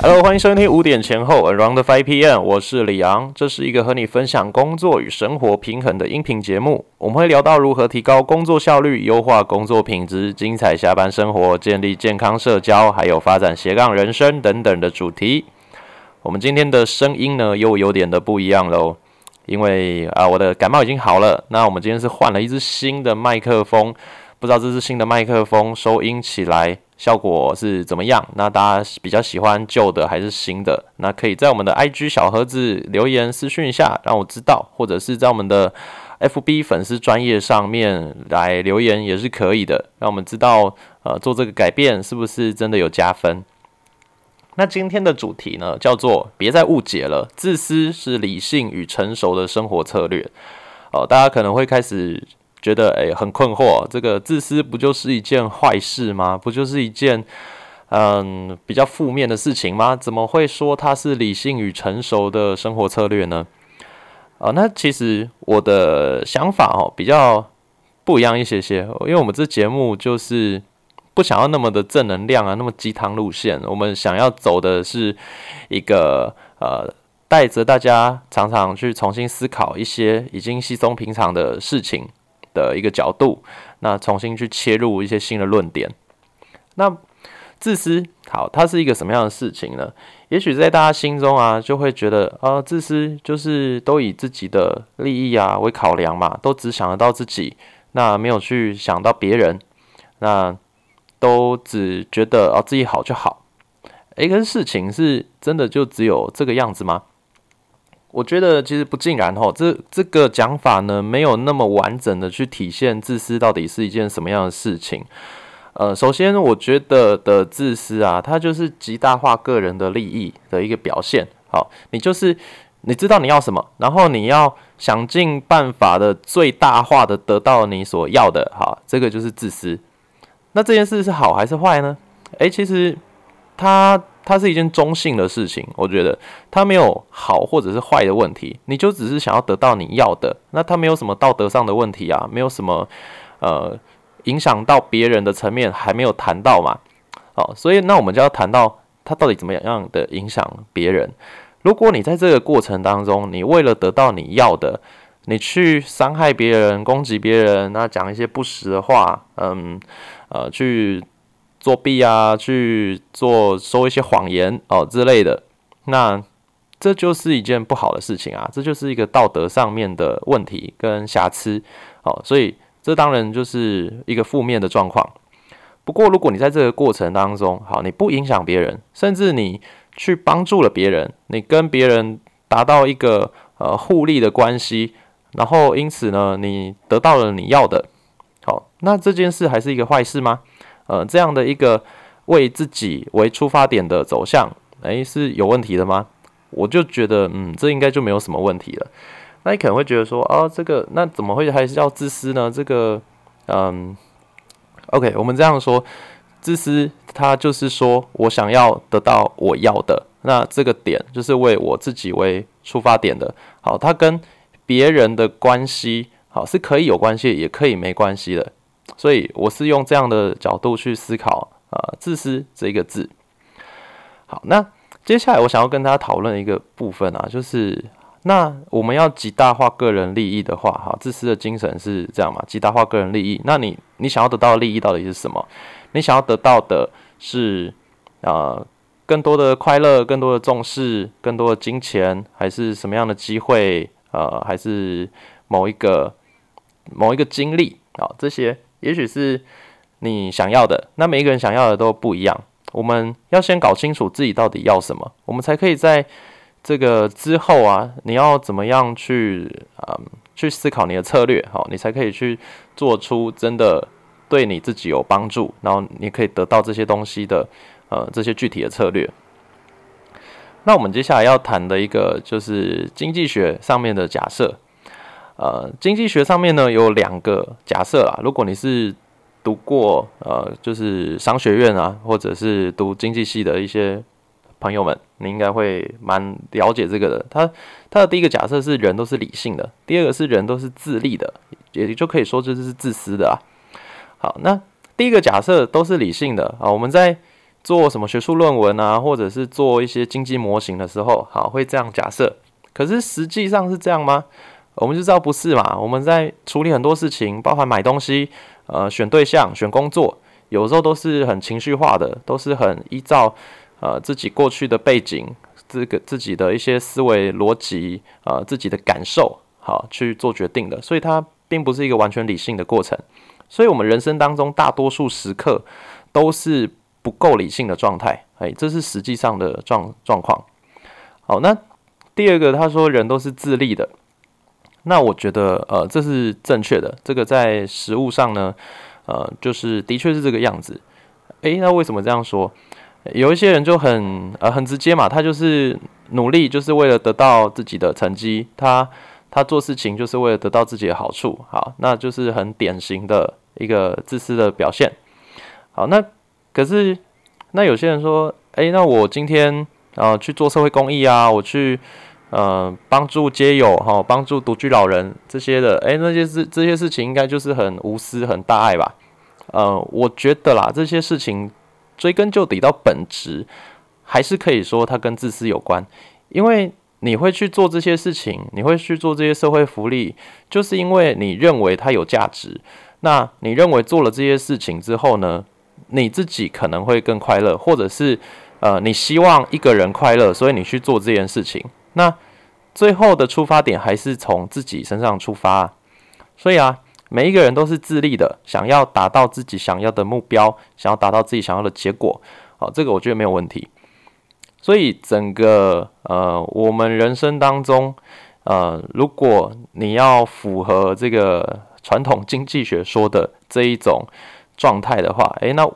Hello，欢迎收听五点前后 Around Five PM，我是李昂，这是一个和你分享工作与生活平衡的音频节目。我们会聊到如何提高工作效率、优化工作品质、精彩下班生活、建立健康社交，还有发展斜杠人生等等的主题。我们今天的声音呢，又有点的不一样喽，因为啊，我的感冒已经好了。那我们今天是换了一支新的麦克风，不知道这支新的麦克风收音起来。效果是怎么样？那大家比较喜欢旧的还是新的？那可以在我们的 IG 小盒子留言私讯一下，让我知道，或者是在我们的 FB 粉丝专业上面来留言也是可以的，让我们知道，呃，做这个改变是不是真的有加分？那今天的主题呢，叫做别再误解了，自私是理性与成熟的生活策略。哦，大家可能会开始。觉得诶很困惑，这个自私不就是一件坏事吗？不就是一件嗯比较负面的事情吗？怎么会说它是理性与成熟的生活策略呢？啊，那其实我的想法哦比较不一样一些些，因为我们这节目就是不想要那么的正能量啊，那么鸡汤路线，我们想要走的是一个呃带着大家常常去重新思考一些已经稀松平常的事情。的一个角度，那重新去切入一些新的论点。那自私，好，它是一个什么样的事情呢？也许在大家心中啊，就会觉得，呃，自私就是都以自己的利益啊为考量嘛，都只想得到自己，那没有去想到别人，那都只觉得哦自己好就好。诶，可是事情是真的就只有这个样子吗？我觉得其实不尽然吼，这这个讲法呢，没有那么完整的去体现自私到底是一件什么样的事情。呃，首先我觉得的自私啊，它就是极大化个人的利益的一个表现。好，你就是你知道你要什么，然后你要想尽办法的最大化的得到你所要的，好，这个就是自私。那这件事是好还是坏呢？诶，其实它。它是一件中性的事情，我觉得它没有好或者是坏的问题，你就只是想要得到你要的，那它没有什么道德上的问题啊，没有什么呃影响到别人的层面还没有谈到嘛，好，所以那我们就要谈到它到底怎么样的影响别人。如果你在这个过程当中，你为了得到你要的，你去伤害别人、攻击别人，那讲一些不实的话，嗯呃去。作弊啊，去做说一些谎言哦之类的，那这就是一件不好的事情啊，这就是一个道德上面的问题跟瑕疵哦，所以这当然就是一个负面的状况。不过，如果你在这个过程当中，好，你不影响别人，甚至你去帮助了别人，你跟别人达到一个呃互利的关系，然后因此呢，你得到了你要的，好，那这件事还是一个坏事吗？呃，这样的一个为自己为出发点的走向，诶，是有问题的吗？我就觉得，嗯，这应该就没有什么问题了。那你可能会觉得说，啊，这个那怎么会还是要自私呢？这个，嗯，OK，我们这样说，自私，它就是说我想要得到我要的，那这个点就是为我自己为出发点的。好，它跟别人的关系，好是可以有关系，也可以没关系的。所以我是用这样的角度去思考啊，自私这一个字。好，那接下来我想要跟大家讨论一个部分啊，就是那我们要极大化个人利益的话，哈，自私的精神是这样嘛？极大化个人利益，那你你想要得到的利益到底是什么？你想要得到的是啊，更多的快乐，更多的重视，更多的金钱，还是什么样的机会？呃，还是某一个某一个经历啊？这些。也许是你想要的，那每一个人想要的都不一样。我们要先搞清楚自己到底要什么，我们才可以在这个之后啊，你要怎么样去啊，去思考你的策略，好，你才可以去做出真的对你自己有帮助，然后你可以得到这些东西的呃这些具体的策略。那我们接下来要谈的一个就是经济学上面的假设。呃，经济学上面呢有两个假设啊。如果你是读过呃，就是商学院啊，或者是读经济系的一些朋友们，你应该会蛮了解这个的。他他的第一个假设是人都是理性的，第二个是人都是自利的，也就可以说这是自私的啊。好，那第一个假设都是理性的啊，我们在做什么学术论文啊，或者是做一些经济模型的时候，好会这样假设。可是实际上是这样吗？我们就知道不是嘛。我们在处理很多事情，包含买东西、呃选对象、选工作，有时候都是很情绪化的，都是很依照呃自己过去的背景、这个自己的一些思维逻辑、呃自己的感受，好去做决定的。所以它并不是一个完全理性的过程。所以，我们人生当中大多数时刻都是不够理性的状态。哎，这是实际上的状状况。好，那。第二个，他说人都是自立的，那我觉得呃这是正确的。这个在实物上呢，呃就是的确是这个样子。诶，那为什么这样说？有一些人就很呃很直接嘛，他就是努力就是为了得到自己的成绩，他他做事情就是为了得到自己的好处。好，那就是很典型的一个自私的表现。好，那可是那有些人说，诶，那我今天呃去做社会公益啊，我去。呃，帮助街友哈，帮助独居老人这些的，诶，那些事这些事情应该就是很无私、很大爱吧？呃，我觉得啦，这些事情追根究底到本质，还是可以说它跟自私有关。因为你会去做这些事情，你会去做这些社会福利，就是因为你认为它有价值。那你认为做了这些事情之后呢，你自己可能会更快乐，或者是呃，你希望一个人快乐，所以你去做这件事情。那最后的出发点还是从自己身上出发，所以啊，每一个人都是自立的，想要达到自己想要的目标，想要达到自己想要的结果，好，这个我觉得没有问题。所以整个呃，我们人生当中，呃，如果你要符合这个传统经济学说的这一种状态的话，诶，那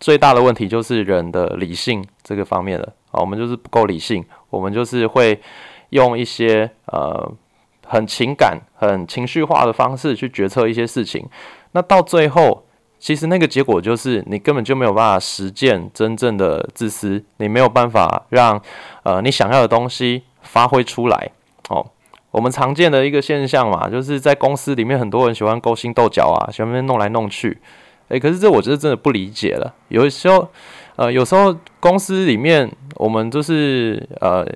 最大的问题就是人的理性这个方面了啊，我们就是不够理性。我们就是会用一些呃很情感、很情绪化的方式去决策一些事情，那到最后，其实那个结果就是你根本就没有办法实践真正的自私，你没有办法让呃你想要的东西发挥出来。哦，我们常见的一个现象嘛，就是在公司里面很多人喜欢勾心斗角啊，喜欢弄来弄去。诶，可是这我觉得真的不理解了，有时候。呃，有时候公司里面，我们就是呃，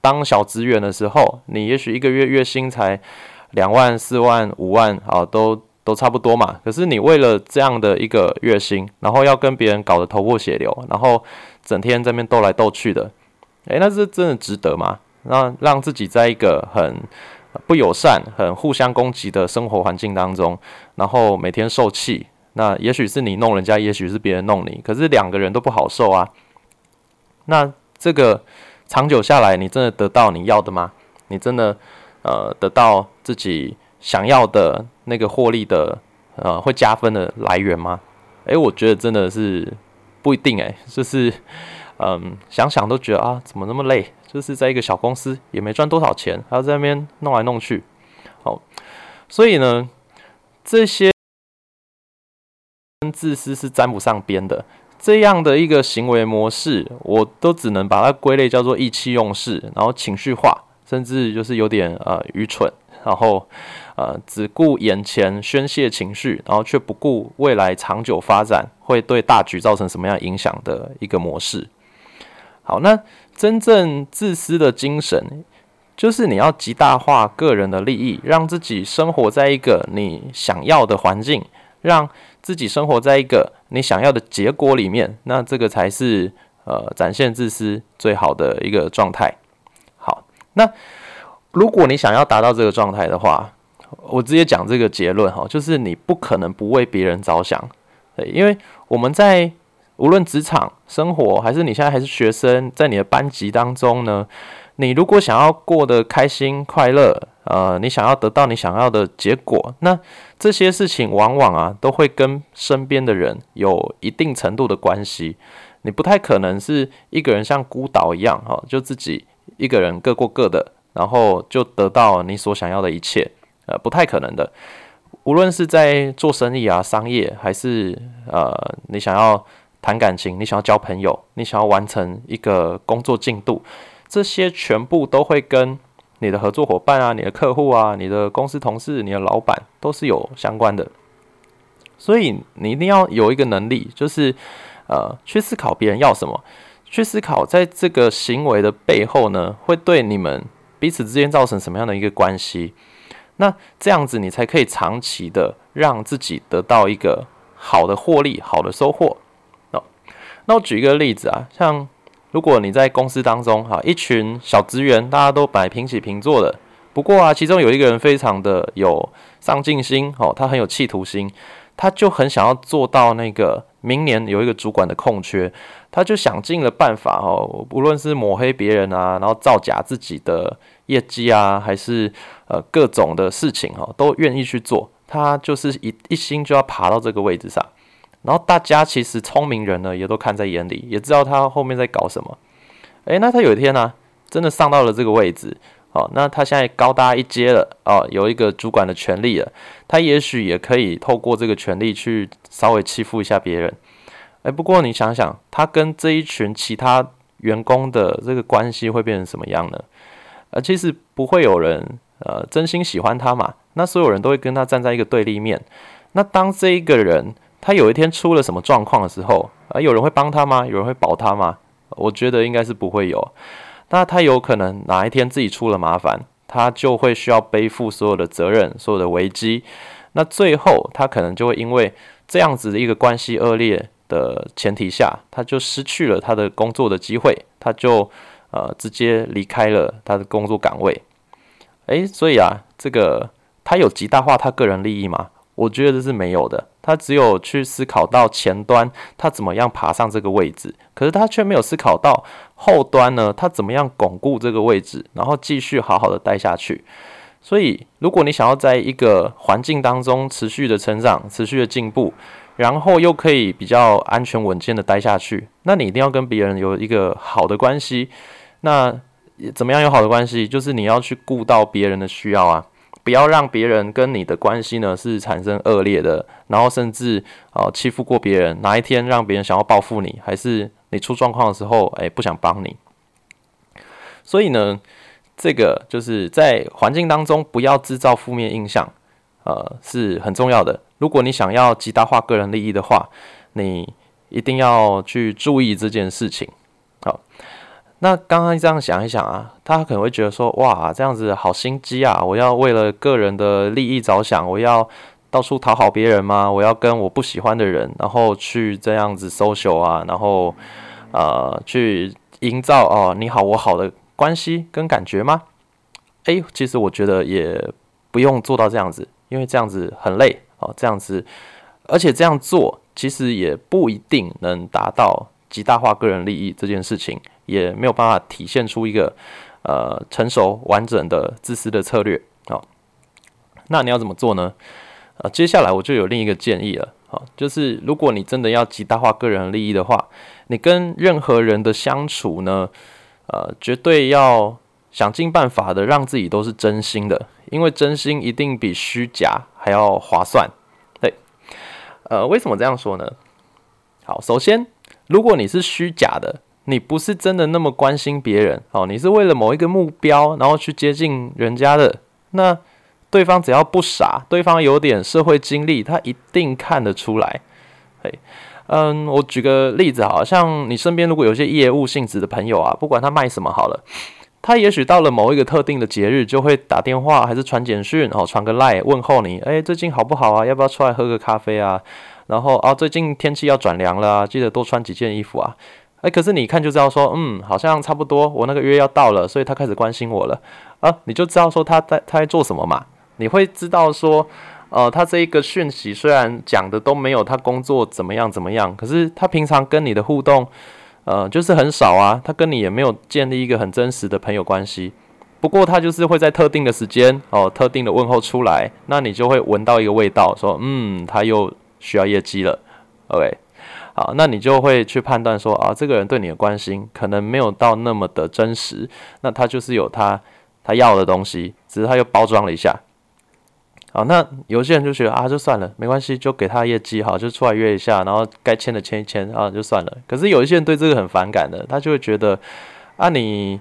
当小职员的时候，你也许一个月月薪才两万、四万、五万，啊，都都差不多嘛。可是你为了这样的一个月薪，然后要跟别人搞得头破血流，然后整天这边斗来斗去的，诶，那是真的值得吗？让让自己在一个很不友善、很互相攻击的生活环境当中，然后每天受气。那也许是你弄人家，也许是别人弄你，可是两个人都不好受啊。那这个长久下来，你真的得到你要的吗？你真的呃得到自己想要的那个获利的呃会加分的来源吗？诶，我觉得真的是不一定诶，就是嗯想想都觉得啊怎么那么累？就是在一个小公司也没赚多少钱，还要在那边弄来弄去。好，所以呢这些。自私是沾不上边的，这样的一个行为模式，我都只能把它归类叫做意气用事，然后情绪化，甚至就是有点呃愚蠢，然后呃只顾眼前宣泄情绪，然后却不顾未来长久发展会对大局造成什么样影响的一个模式。好，那真正自私的精神，就是你要极大化个人的利益，让自己生活在一个你想要的环境，让。自己生活在一个你想要的结果里面，那这个才是呃展现自私最好的一个状态。好，那如果你想要达到这个状态的话，我直接讲这个结论哈，就是你不可能不为别人着想。对，因为我们在无论职场生活，还是你现在还是学生，在你的班级当中呢，你如果想要过得开心快乐。呃，你想要得到你想要的结果，那这些事情往往啊都会跟身边的人有一定程度的关系。你不太可能是一个人像孤岛一样，哈，就自己一个人各过各的，然后就得到你所想要的一切，呃，不太可能的。无论是在做生意啊、商业，还是呃，你想要谈感情，你想要交朋友，你想要完成一个工作进度，这些全部都会跟。你的合作伙伴啊，你的客户啊，你的公司同事，你的老板都是有相关的，所以你一定要有一个能力，就是呃，去思考别人要什么，去思考在这个行为的背后呢，会对你们彼此之间造成什么样的一个关系。那这样子，你才可以长期的让自己得到一个好的获利、好的收获。哦，那我举一个例子啊，像如果你在公司当中哈，一群小职员，大家都摆平起平坐的，不过啊，其中有一个人非常的有上进心，哦，他很有企图心。他就很想要做到那个明年有一个主管的空缺，他就想尽了办法哦，无论是抹黑别人啊，然后造假自己的业绩啊，还是呃各种的事情哈，都愿意去做。他就是一一心就要爬到这个位置上，然后大家其实聪明人呢也都看在眼里，也知道他后面在搞什么。诶，那他有一天呢，真的上到了这个位置。哦，那他现在高大一阶了哦，有一个主管的权利了，他也许也可以透过这个权利去稍微欺负一下别人。哎，不过你想想，他跟这一群其他员工的这个关系会变成什么样呢？呃，其实不会有人呃真心喜欢他嘛，那所有人都会跟他站在一个对立面。那当这一个人他有一天出了什么状况的时候，啊，有人会帮他吗？有人会保他吗？我觉得应该是不会有。那他有可能哪一天自己出了麻烦，他就会需要背负所有的责任、所有的危机。那最后他可能就会因为这样子的一个关系恶劣的前提下，他就失去了他的工作的机会，他就呃直接离开了他的工作岗位。诶，所以啊，这个他有极大化他个人利益吗？我觉得这是没有的。他只有去思考到前端他怎么样爬上这个位置，可是他却没有思考到后端呢，他怎么样巩固这个位置，然后继续好好的待下去。所以，如果你想要在一个环境当中持续的成长、持续的进步，然后又可以比较安全稳健的待下去，那你一定要跟别人有一个好的关系。那怎么样有好的关系？就是你要去顾到别人的需要啊。不要让别人跟你的关系呢是产生恶劣的，然后甚至啊欺负过别人，哪一天让别人想要报复你，还是你出状况的时候，哎不想帮你。所以呢，这个就是在环境当中不要制造负面印象，呃是很重要的。如果你想要极大化个人利益的话，你一定要去注意这件事情。那刚刚这样想一想啊，他可能会觉得说，哇，这样子好心机啊！我要为了个人的利益着想，我要到处讨好别人吗？我要跟我不喜欢的人，然后去这样子 social 啊，然后呃，去营造哦你好我好的关系跟感觉吗？诶，其实我觉得也不用做到这样子，因为这样子很累哦，这样子，而且这样做其实也不一定能达到极大化个人利益这件事情。也没有办法体现出一个呃成熟完整的自私的策略啊。那你要怎么做呢？呃，接下来我就有另一个建议了啊，就是如果你真的要极大化个人利益的话，你跟任何人的相处呢，呃，绝对要想尽办法的让自己都是真心的，因为真心一定比虚假还要划算。对，呃，为什么这样说呢？好，首先，如果你是虚假的。你不是真的那么关心别人哦，你是为了某一个目标，然后去接近人家的。那对方只要不傻，对方有点社会经历，他一定看得出来。嘿，嗯，我举个例子，好像你身边如果有些业务性质的朋友啊，不管他卖什么好了，他也许到了某一个特定的节日，就会打电话还是传简讯哦，传个赖问候你，哎，最近好不好啊？要不要出来喝个咖啡啊？然后啊，最近天气要转凉了，记得多穿几件衣服啊。哎，可是你一看就知道说，嗯，好像差不多，我那个约要到了，所以他开始关心我了啊，你就知道说他在他在做什么嘛？你会知道说，呃，他这一个讯息虽然讲的都没有他工作怎么样怎么样，可是他平常跟你的互动，呃，就是很少啊，他跟你也没有建立一个很真实的朋友关系。不过他就是会在特定的时间哦，特定的问候出来，那你就会闻到一个味道，说，嗯，他又需要业绩了，OK。好，那你就会去判断说啊，这个人对你的关心可能没有到那么的真实，那他就是有他他要的东西，只是他又包装了一下。好，那有些人就觉得啊，就算了，没关系，就给他业绩，好，就出来约一下，然后该签的签一签啊，就算了。可是有一些人对这个很反感的，他就会觉得啊，你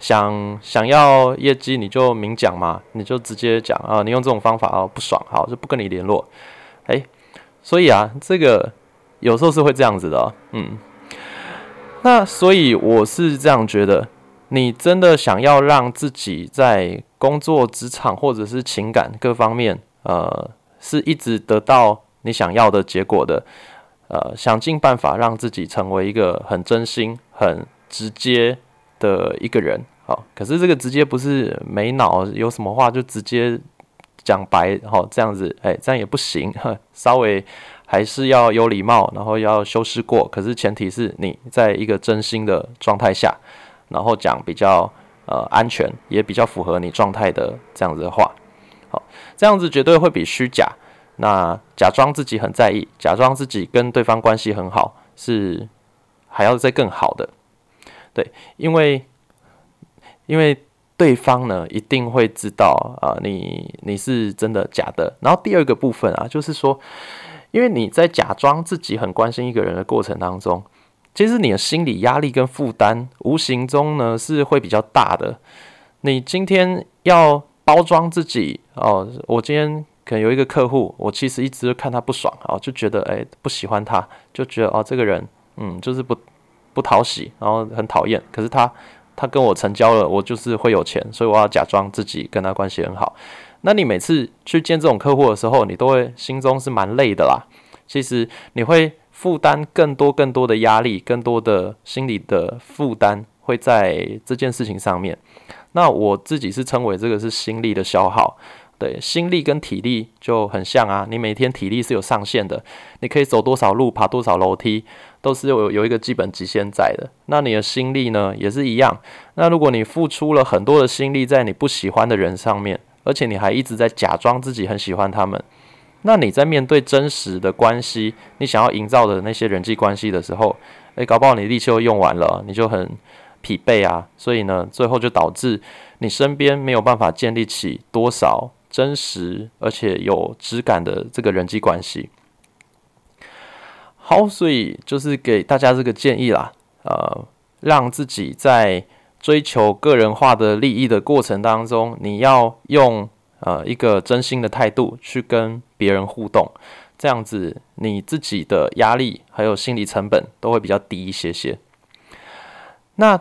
想想要业绩，你就明讲嘛，你就直接讲啊，你用这种方法啊不爽，好，就不跟你联络。诶，所以啊，这个。有时候是会这样子的，嗯。那所以我是这样觉得，你真的想要让自己在工作、职场或者是情感各方面，呃，是一直得到你想要的结果的，呃，想尽办法让自己成为一个很真心、很直接的一个人。好，可是这个直接不是没脑，有什么话就直接讲白，好这样子，哎，这样也不行，稍微。还是要有礼貌，然后要修饰过。可是前提是你在一个真心的状态下，然后讲比较呃安全，也比较符合你状态的这样子的话。好，这样子绝对会比虚假，那假装自己很在意，假装自己跟对方关系很好，是还要再更好的。对，因为因为对方呢一定会知道啊，你你是真的假的。然后第二个部分啊，就是说。因为你在假装自己很关心一个人的过程当中，其实你的心理压力跟负担，无形中呢是会比较大的。你今天要包装自己哦，我今天可能有一个客户，我其实一直看他不爽啊，就觉得诶不喜欢他，就觉得哦这个人嗯就是不不讨喜，然后很讨厌。可是他他跟我成交了，我就是会有钱，所以我要假装自己跟他关系很好。那你每次去见这种客户的时候，你都会心中是蛮累的啦。其实你会负担更多更多的压力，更多的心理的负担会在这件事情上面。那我自己是称为这个是心力的消耗。对，心力跟体力就很像啊。你每天体力是有上限的，你可以走多少路，爬多少楼梯，都是有有一个基本极限在的。那你的心力呢，也是一样。那如果你付出了很多的心力在你不喜欢的人上面，而且你还一直在假装自己很喜欢他们，那你在面对真实的关系，你想要营造的那些人际关系的时候，诶，搞不好你力气又用完了，你就很疲惫啊。所以呢，最后就导致你身边没有办法建立起多少真实而且有质感的这个人际关系。好，所以就是给大家这个建议啦，呃，让自己在。追求个人化的利益的过程当中，你要用呃一个真心的态度去跟别人互动，这样子你自己的压力还有心理成本都会比较低一些些。那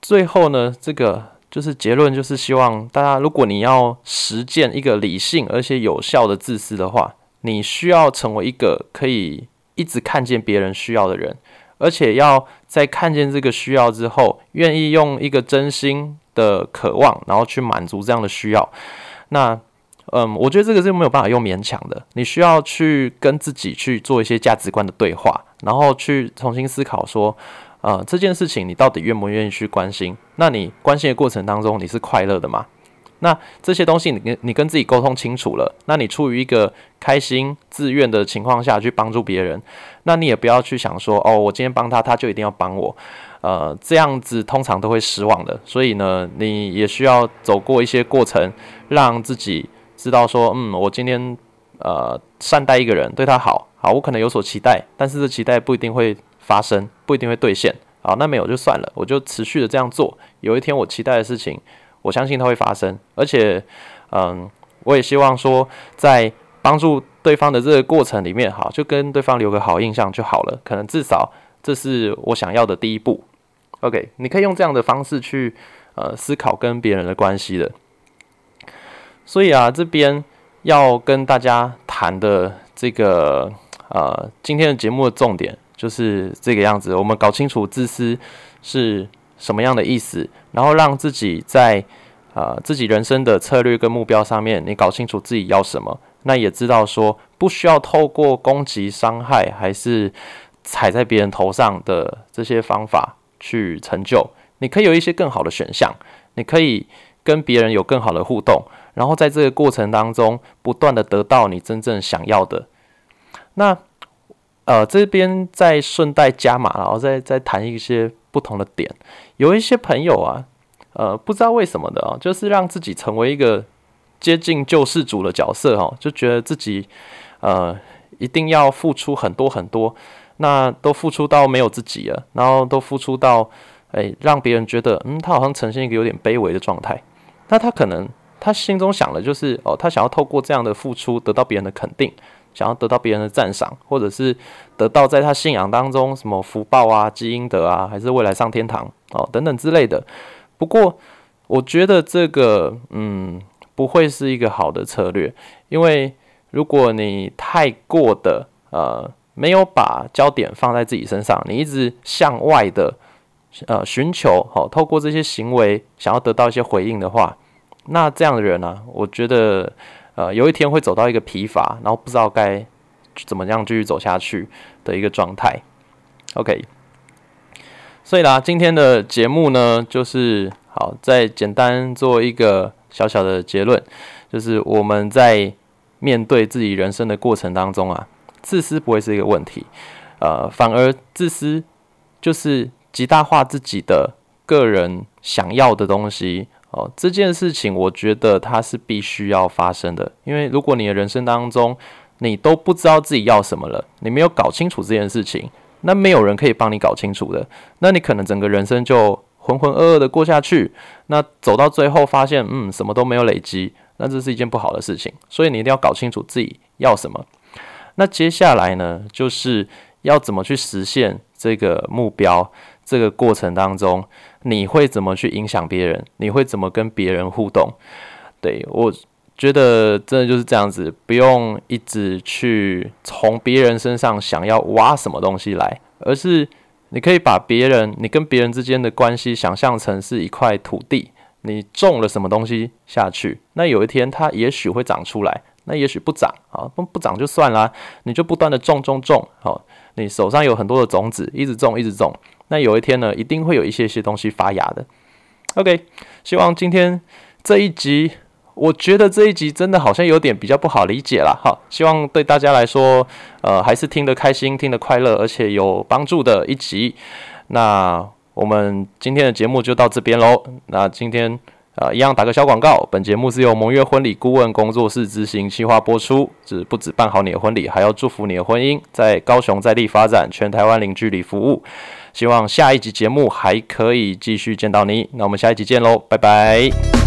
最后呢，这个就是结论，就是希望大家，如果你要实践一个理性而且有效的自私的话，你需要成为一个可以一直看见别人需要的人。而且要在看见这个需要之后，愿意用一个真心的渴望，然后去满足这样的需要。那，嗯，我觉得这个是没有办法用勉强的。你需要去跟自己去做一些价值观的对话，然后去重新思考说，呃，这件事情你到底愿不愿意去关心？那你关心的过程当中，你是快乐的吗？那这些东西，你跟你跟自己沟通清楚了，那你出于一个开心、自愿的情况下去帮助别人，那你也不要去想说，哦，我今天帮他，他就一定要帮我，呃，这样子通常都会失望的。所以呢，你也需要走过一些过程，让自己知道说，嗯，我今天呃善待一个人，对他好，好，我可能有所期待，但是这期待不一定会发生，不一定会兑现，好，那没有就算了，我就持续的这样做，有一天我期待的事情。我相信它会发生，而且，嗯，我也希望说，在帮助对方的这个过程里面，哈，就跟对方留个好印象就好了。可能至少这是我想要的第一步。OK，你可以用这样的方式去呃思考跟别人的关系的。所以啊，这边要跟大家谈的这个呃今天的节目的重点就是这个样子。我们搞清楚自私是。什么样的意思？然后让自己在呃自己人生的策略跟目标上面，你搞清楚自己要什么，那也知道说不需要透过攻击、伤害，还是踩在别人头上的这些方法去成就。你可以有一些更好的选项，你可以跟别人有更好的互动，然后在这个过程当中不断的得到你真正想要的。那呃这边再顺带加码，然后再再谈一些。不同的点，有一些朋友啊，呃，不知道为什么的啊，就是让自己成为一个接近救世主的角色哈，就觉得自己呃一定要付出很多很多，那都付出到没有自己了，然后都付出到哎让别人觉得嗯他好像呈现一个有点卑微的状态，那他可能他心中想的就是哦，他想要透过这样的付出得到别人的肯定，想要得到别人的赞赏，或者是得到在他信仰当中什么福报啊、积阴德啊，还是未来上天堂哦等等之类的。不过，我觉得这个嗯不会是一个好的策略，因为如果你太过的呃没有把焦点放在自己身上，你一直向外的呃寻求，好透过这些行为想要得到一些回应的话。那这样的人呢？我觉得，呃，有一天会走到一个疲乏，然后不知道该怎么样继续走下去的一个状态。OK，所以啦，今天的节目呢，就是好再简单做一个小小的结论，就是我们在面对自己人生的过程当中啊，自私不会是一个问题，呃，反而自私就是极大化自己的个人想要的东西。哦，这件事情我觉得它是必须要发生的，因为如果你的人生当中你都不知道自己要什么了，你没有搞清楚这件事情，那没有人可以帮你搞清楚的，那你可能整个人生就浑浑噩噩的过下去，那走到最后发现，嗯，什么都没有累积，那这是一件不好的事情，所以你一定要搞清楚自己要什么。那接下来呢，就是要怎么去实现这个目标？这个过程当中，你会怎么去影响别人？你会怎么跟别人互动？对我觉得真的就是这样子，不用一直去从别人身上想要挖什么东西来，而是你可以把别人，你跟别人之间的关系想象成是一块土地，你种了什么东西下去，那有一天它也许会长出来，那也许不长啊，不不长就算啦，你就不断的种种种，好，你手上有很多的种子，一直种一直种。那有一天呢，一定会有一些些东西发芽的。OK，希望今天这一集，我觉得这一集真的好像有点比较不好理解了。好，希望对大家来说，呃，还是听得开心、听得快乐，而且有帮助的一集。那我们今天的节目就到这边喽。那今天。啊，一样打个小广告。本节目是由蒙月婚礼顾问工作室执行企划播出，只不止办好你的婚礼，还要祝福你的婚姻在高雄在地发展，全台湾零距离服务。希望下一集节目还可以继续见到你。那我们下一集见喽，拜拜。